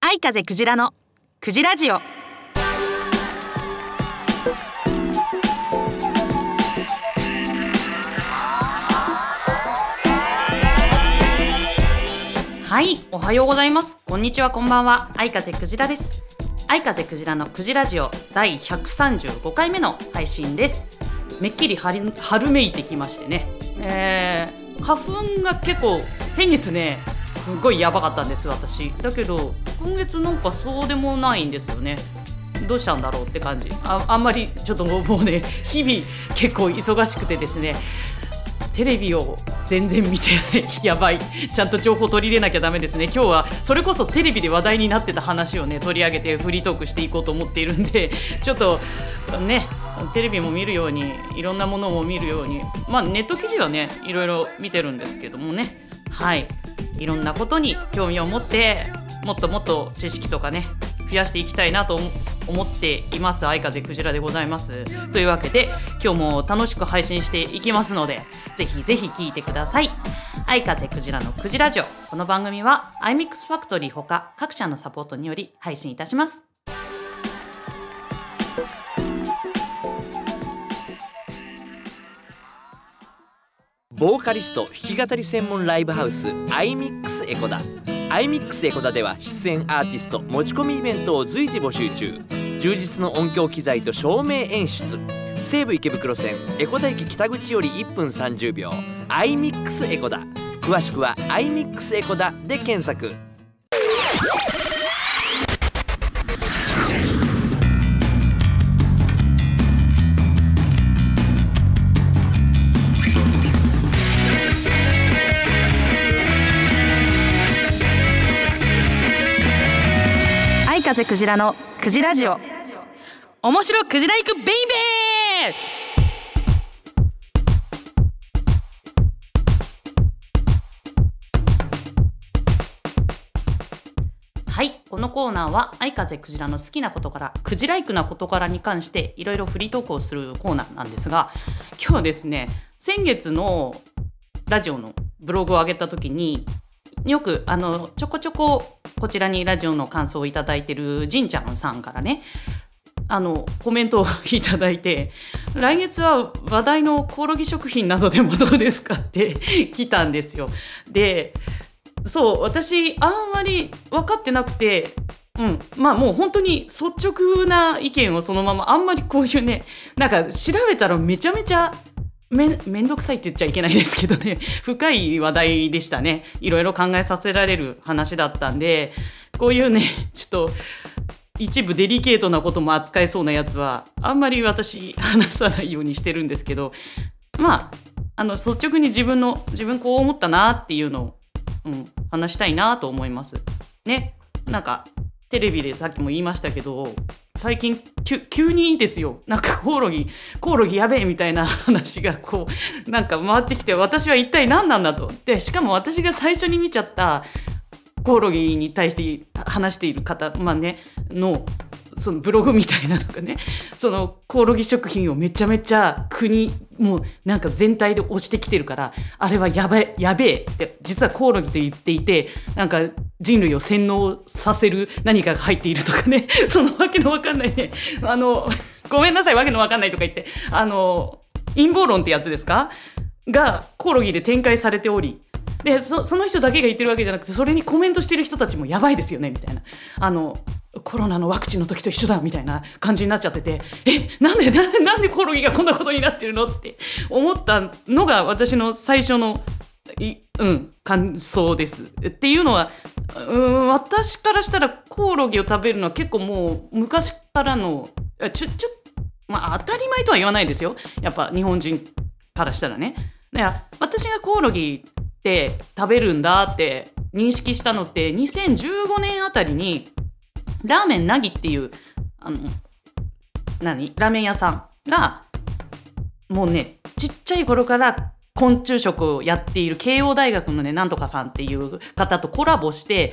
愛風クジラのクジラジオ。はいおはようございます。こんにちはこんばんは。愛風クジラです。愛風クジラのクジラジオ第135回目の配信です。めっきり春めいてきましてね、えー、花粉が結構先月ねすごいやばかったんです私。だけど今月なんかそうでもないんですよね。どうしたんだろうって感じ。ああんまりちょっともうね日々結構忙しくてですね。テレビを全然見てない。やばい。ちゃんと情報取り入れなきゃダメですね。今日はそれこそテレビで話題になってた話をね取り上げてフリートークしていこうと思っているんでちょっとねテレビも見るようにいろんなものも見るようにまあネット記事はねいろいろ見てるんですけどもね。はい。いろんなことに興味を持ってもっともっと知識とかね増やしていきたいなと思っています。相風クジラでございます。というわけで今日も楽しく配信していきますのでぜひぜひ聞いてください。相風クジラのクジラジオこの番組は iMix ファクトリーほか各社のサポートにより配信いたします。ボーカリスト弾き語り専門ライブハウス iMix エコダ。iMix エコダでは出演アーティスト持ち込みイベントを随時募集中。充実の音響機材と照明演出。西武池袋線エコダ駅北口より1分30秒。iMix エコダ。詳しくは iMix エコダで検索。クジラのクジラジオ。面白クジラ行くベイベー！はいこのコーナーは相風クジラの好きなことからクジライクな事柄に関していろいろフリートークをするコーナーなんですが今日ですね先月のラジオのブログを上げた時によくあのちょこちょここちらにラジオの感想をいただいてるじんちゃんさんからねあのコメントをいただいて来月は話題のコオロギ食品などでもどうですかって 来たんですよ。でそう私あんまり分かってなくてうん、まあもう本当に率直な意見をそのままあんまりこういうねなんか調べたらめちゃめちゃめめんどくさいって言っちゃいけないですけどね。深い話題でしたね。いろいろ考えさせられる話だったんで。こういうね ちょっと一部デリケートなことも扱えそうなやつはあんまり私話さないようにしてるんですけど。まああの率直に自分の自分こう思ったなっていうのを、うん、話したいなと思います。ね。なんかテレビでさっきも言いましたけど最近急急にですよ。なんかコオロギコオロギやべえみたいな話がこうなんか回ってきて私は一体何なんだと。でしかも私が最初に見ちゃったコオロギに対して話している方、まあね、のそのブログみたいなのがね そのコオロギ食品をめちゃめちゃ国もうなんか全体で押してきてるからあれはやべやべえって実はコオロギと言っていてなんか人類を洗脳させる何かが入っているとかね そのわけのわかんないね。あのごめんなさいわけのわかんないとか言ってあの陰謀論ってやつですか？がコオロギで展開されておりでその人だけが言ってるわけじゃなくてそれにコメントしてる人たちもやばいですよねみたいなあのコロナのワクチンの時と一緒だみたいな感じになっちゃっててえなんでなんでなんでコオロギがこんなことになってるのって思ったのが私の最初のいうん感想です。っていうのはうん私からしたらコオロギを食べるのは結構もう昔からのちょちょまあ当たり前とは言わないですよやっぱ日本人からしたらね。いや私がコオロギって食べるんだって認識したのって2015年あたりにラーメンなぎっていうあの何？ラーメン屋さんがもうねちっちゃい頃から昆虫食をやっている慶応大学のねなんとかさんっていう方とコラボして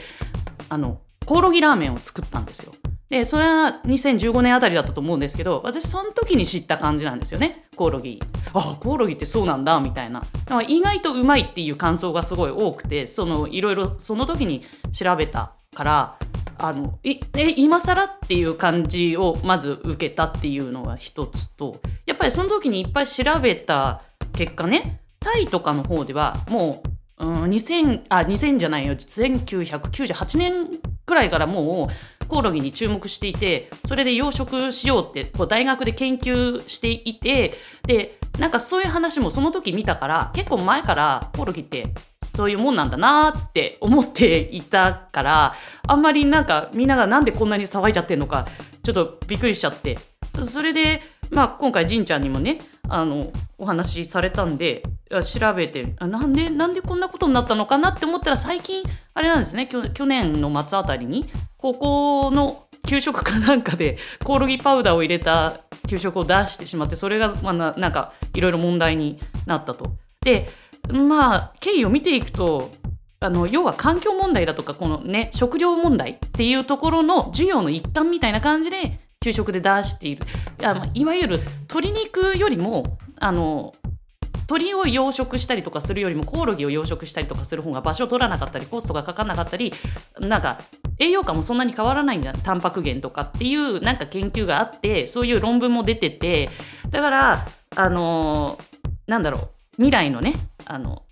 あのコオロギラーメンを作ったんですよ。でそれは2015年あたりだったと思うんですけど私その時に知った感じなんですよね。コオロギ。あコオロギってそうなんだみたいな。意外とうまいっていう感想がすごい多くてそのいろいろその時に調べたからあのえ今更っていう感じをまず受けたっていうのが一つとやっぱりその時にいっぱい調べた結果ねタイとかの方ではもう、うん、2000あ2000じゃないよ。1998年くらいからもうコオロギに注目していてそれで養殖しようってこう大学で研究していてでなんかそういう話もその時見たから結構前からコオロギってそういうもんなんだなって思っていたからあんまりなんかみんながなんでこんなに騒いじゃってんのかちょっとびっくりしちゃって。それで、まあ、今回じんちゃんにもねあのお話しされたんで調べてあなんでなんでこんなことになったのかなって思ったら最近あれなんですね去年の末あたりに高校の給食かなんかでコオロギパウダーを入れた給食を出してしまってそれが、まあ、ななんかいろいろ問題になったと。でまあ経緯を見ていくとあの要は環境問題だとかこのね食料問題っていうところの授業の一環みたいな感じで給食で出しているいやいわゆる鶏肉よりもあの鳥を養殖したりとかするよりもコオロギを養殖したりとかする方が場所を取らなかったりコストがかからなかったりなんか栄養価もそんなに変わらないんだタンパク源とかっていうなんか研究があってそういう論文も出ててだからあのなんだろう未来のねあの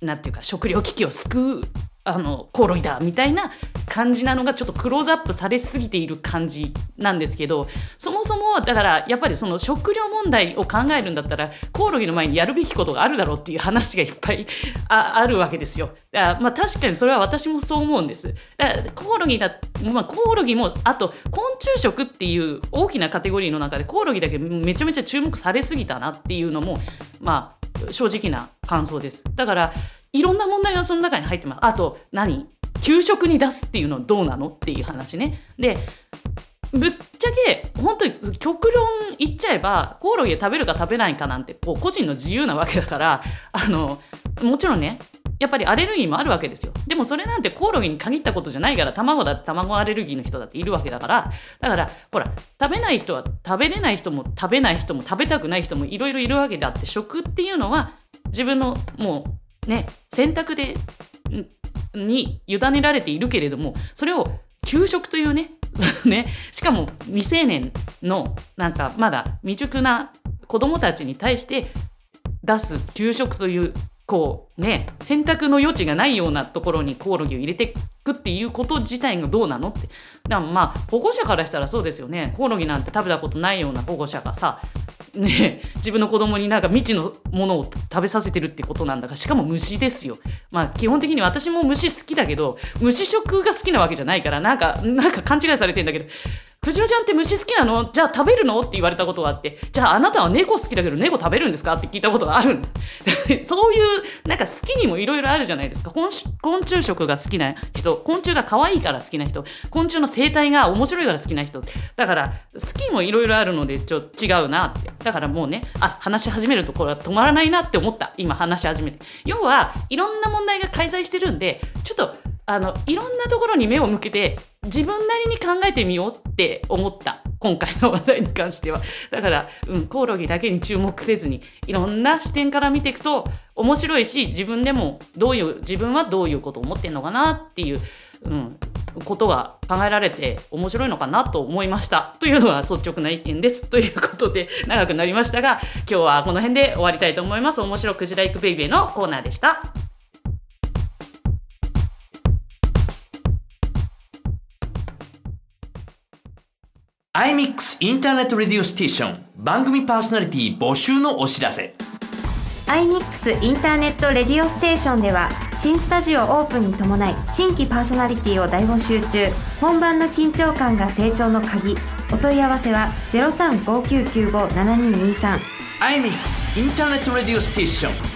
なんていうか食糧危機を救うあのコオロギだみたいな感じなのがちょっとクローズアップされすぎている感じなんですけどそもそもだからやっぱりその食料問題を考えるんだったらコオロギの前にやるべきことがあるだろうっていう話がいっぱいああるわけですよ。だまあ確かにそれは私もそう思うんです。だコオロギだ、まあ、コオロギもあと昆虫食っていう大きなカテゴリーの中でコオロギだけめちゃめちゃ注目されすぎたなっていうのもまあ正直な感想です。だからいろんな問題がその中に入ってます。あと何？給食に出すっていうのはどうなのっていう話ね。でぶっちゃけ本当に極論言っちゃえばコオロギ食べるか食べないかなんてこう個人の自由なわけだからあのもちろんねやっぱりアレルギーもあるわけですよでもそれなんてコオロギに限ったことじゃないから卵だって卵アレルギーの人だっているわけだからだからほら食べない人は食べれない人も食べない人も食べたくない人もいろいろいるわけであって食っていうのは自分のもうね選択でに委ねられているけれどもそれを給食というね ねしかも未成年のなんかまだ未熟な子供たちに対して出す給食というこうね選択の余地がないようなところにコオロギを入れていくっていうこと自体がどうなのって。だからまあ保護者からしたらそうですよね。コオロギなんて食べたことないような保護者がさね、自分の子供になんか未知のものを食べさせてるってことなんだからしかも虫ですよ。まあ基本的に私も虫好きだけど虫食が好きなわけじゃないからなんかなんか勘違いされてんだけどクジラちゃんって虫好きなの？じゃあ食べるの？って言われたことがあってじゃああなたは猫好きだけど猫食べるんですか？って聞いたことがある そういうなんか好きにもいろいろあるじゃないですか。昆虫食が好きな人昆虫が可愛いから好きな人昆虫の生態が面白いから好きな人。だから好きもいろいろあるのでちょっと違うなって。だからもうねあ話し始めるとこれは止まらないなって思った。今話し始めて。要はいろんな問題が介在してるんでちょっとあのいろんなところに目を向けて自分なりに考えてみようって思った。今回の話題に関しては。だから、うん、コオロギだけに注目せずにいろんな視点から見ていくと面白いし自分でもどういう自分はどういうことを思ってんのかなっていう、うん、ことが考えられて面白いのかなと思いました。というのが率直な意見です。ということで長くなりましたが今日はこの辺で終わりたいと思います。面白くじらいくベイベーのコーナーでした。iMix インターネットレディオステーション。番組パーソナリティ募集のお知らせ。iMix インターネットレディオステーションでは新スタジオオープンに伴い新規パーソナリティを大募集中。本番の緊張感が成長の鍵。お問い合わせは0359957223 iMix インターネットレディオステーション。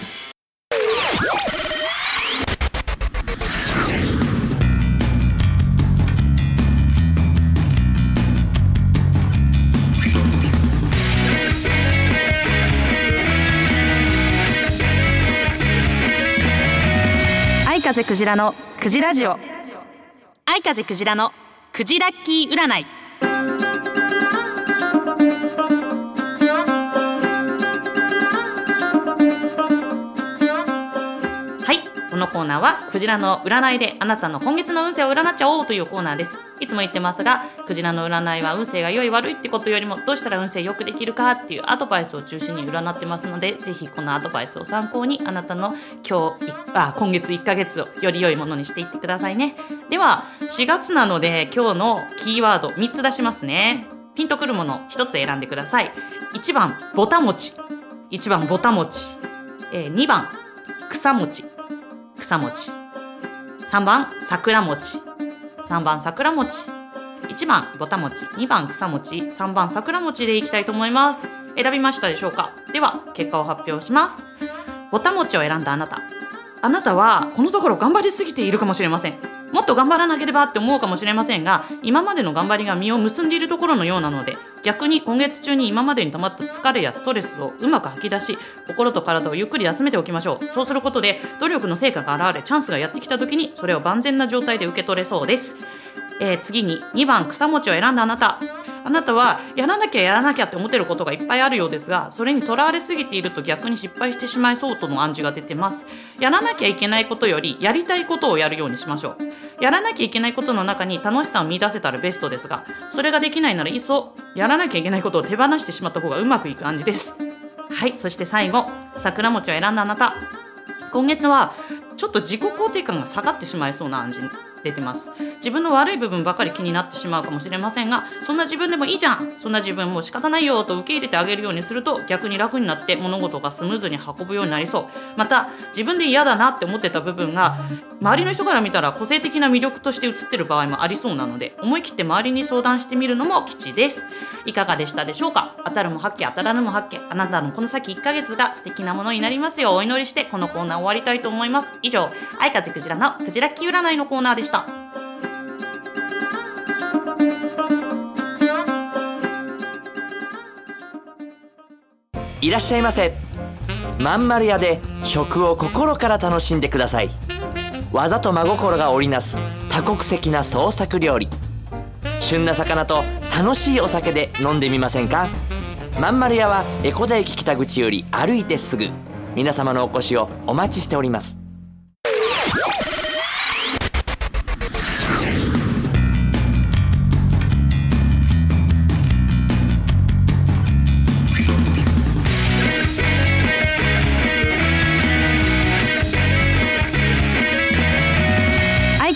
風クジラのクジラジオ。愛風クジラのクジラッキー占い。コーナーはクジラの占いであなたの今月の運勢を占っちゃおうというコーナーです。いつも言ってますがクジラの占いは運勢が良い悪いってことよりもどうしたら運勢良くできるかっていうアドバイスを中心に占ってますのでぜひこのアドバイスを参考にあなたの今日あ今月1ヶ月をより良いものにしていってくださいね。では4月なので今日のキーワード3つ出しますね。ピンとくるもの1つ選んでください。1番ぼたもち。1番ぼたもち、えー、2番草餅草餅。3番桜餅。3番桜餅。1番ぼた餅。2番草餅。3番桜餅でいきたいと思います。選びましたでしょうか？では結果を発表します。ぼた餅を選んだあなた。あなたはこのところ頑張りすぎているかもしれません。もっと頑張らなければって思うかもしれませんが今までの頑張りが実を結んでいるところのようなので逆に今月中に今までに溜まった疲れやストレスをうまく吐き出し心と体をゆっくり休めておきましょう。そうすることで努力の成果が現れチャンスがやってきた時にそれを万全な状態で受け取れそうです、えー次に2番草餅を選んだあなた。あなたはやらなきゃやらなきゃって思ってることがいっぱいあるようですがそれにとらわれすぎていると逆に失敗してしまいそうとの暗示が出てます。やらなきゃいけないことよりやりたいことをやるようにしましょう。やらなきゃいけないことの中に楽しさを見出せたらベストですがそれができないならいっそやらなきゃいけないことを手放してしまった方がうまくいく感じです。はい。そして最後桜餅を選んだあなた。今月はちょっと自己肯定感が下がってしまいそうな暗示。出てます。自分の悪い部分ばかり気になってしまうかもしれませんがそんな自分でもいいじゃん。そんな自分も仕方ないよと受け入れてあげるようにすると逆に楽になって物事がスムーズに運ぶようになりそう。また自分で嫌だなって思ってた部分が周りの人から見たら個性的な魅力として映ってる場合もありそうなので思い切って周りに相談してみるのも吉です。いかがでしたでしょうか？当たるも八卦当たらぬも八卦あなたのこの先1ヶ月が素敵なものになりますようお祈りしてこのコーナー終わりたいと思います。以上愛風クジラのクジラッキ占いのコーナーでした。いらっしゃいませ。まんまる屋で食を心から楽しんでください。技と真心が織りなす多国籍な創作料理。旬な魚と楽しいお酒で飲んでみませんか？まんまる屋は江古田駅北口より歩いてすぐ。皆様のお越しをお待ちしております。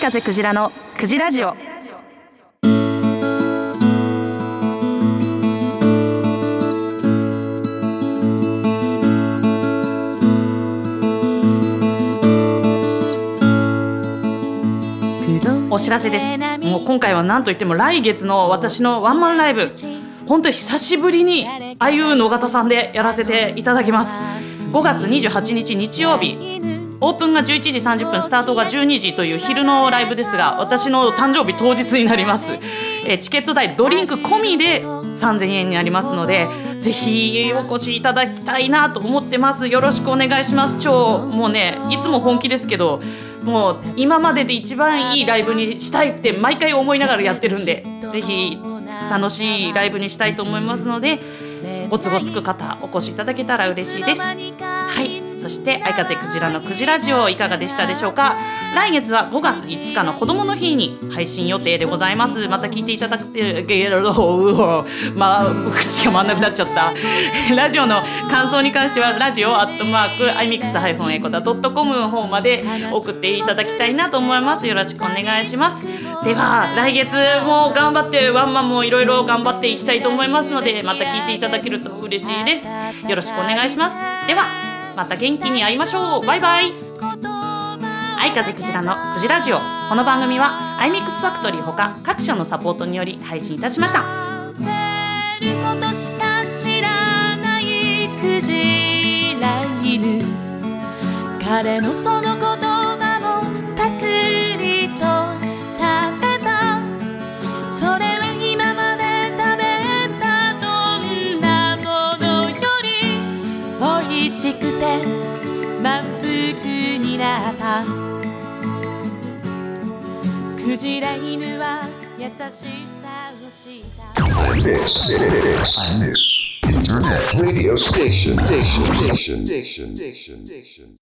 風クジラのクジラジオ。お知らせです。もう今回は何といっても来月の私のワンマンライブ。本当に久しぶりにあゆ野方さんでやらせていただきます。5月28日日曜日。オープンが11時30分スタートが12時という昼のライブですが私の誕生日当日になります、えーチケット代ドリンク込みで3000円になりますのでぜひお越しいただきたいなと思ってます。よろしくお願いします。超もうねいつも本気ですけどもう今までで一番いいライブにしたいって毎回思いながらやってるんでぜひ楽しいライブにしたいと思いますのでご都合つく方お越しいただけたら嬉しいです。はい。そして相風クジラのクジラジオいかがでしたでしょうか？来月は5月5日の子供の日に配信予定でございます。また聞いていただくてゲロまあ口が回んなくなっちゃった。ラジオの感想に関してはラジオアットマーク iMix- エコダ .com の方まで送っていただきたいなと思います。よろしくお願いします。では来月も頑張ってワンマンもいろいろ頑張っていきたいと思いますのでまた聞いていただけると嬉しいです。よろしくお願いします。ではまた元気に会いましょう。バイバイ。愛風クジラのクジラジオ。この番組は iMix ファクトリーほか各社のサポートにより配信いたしました。てることしか知らないクジラ犬。彼のその言葉優しさをした On this, on this internet radio station, station, station, station, station, station.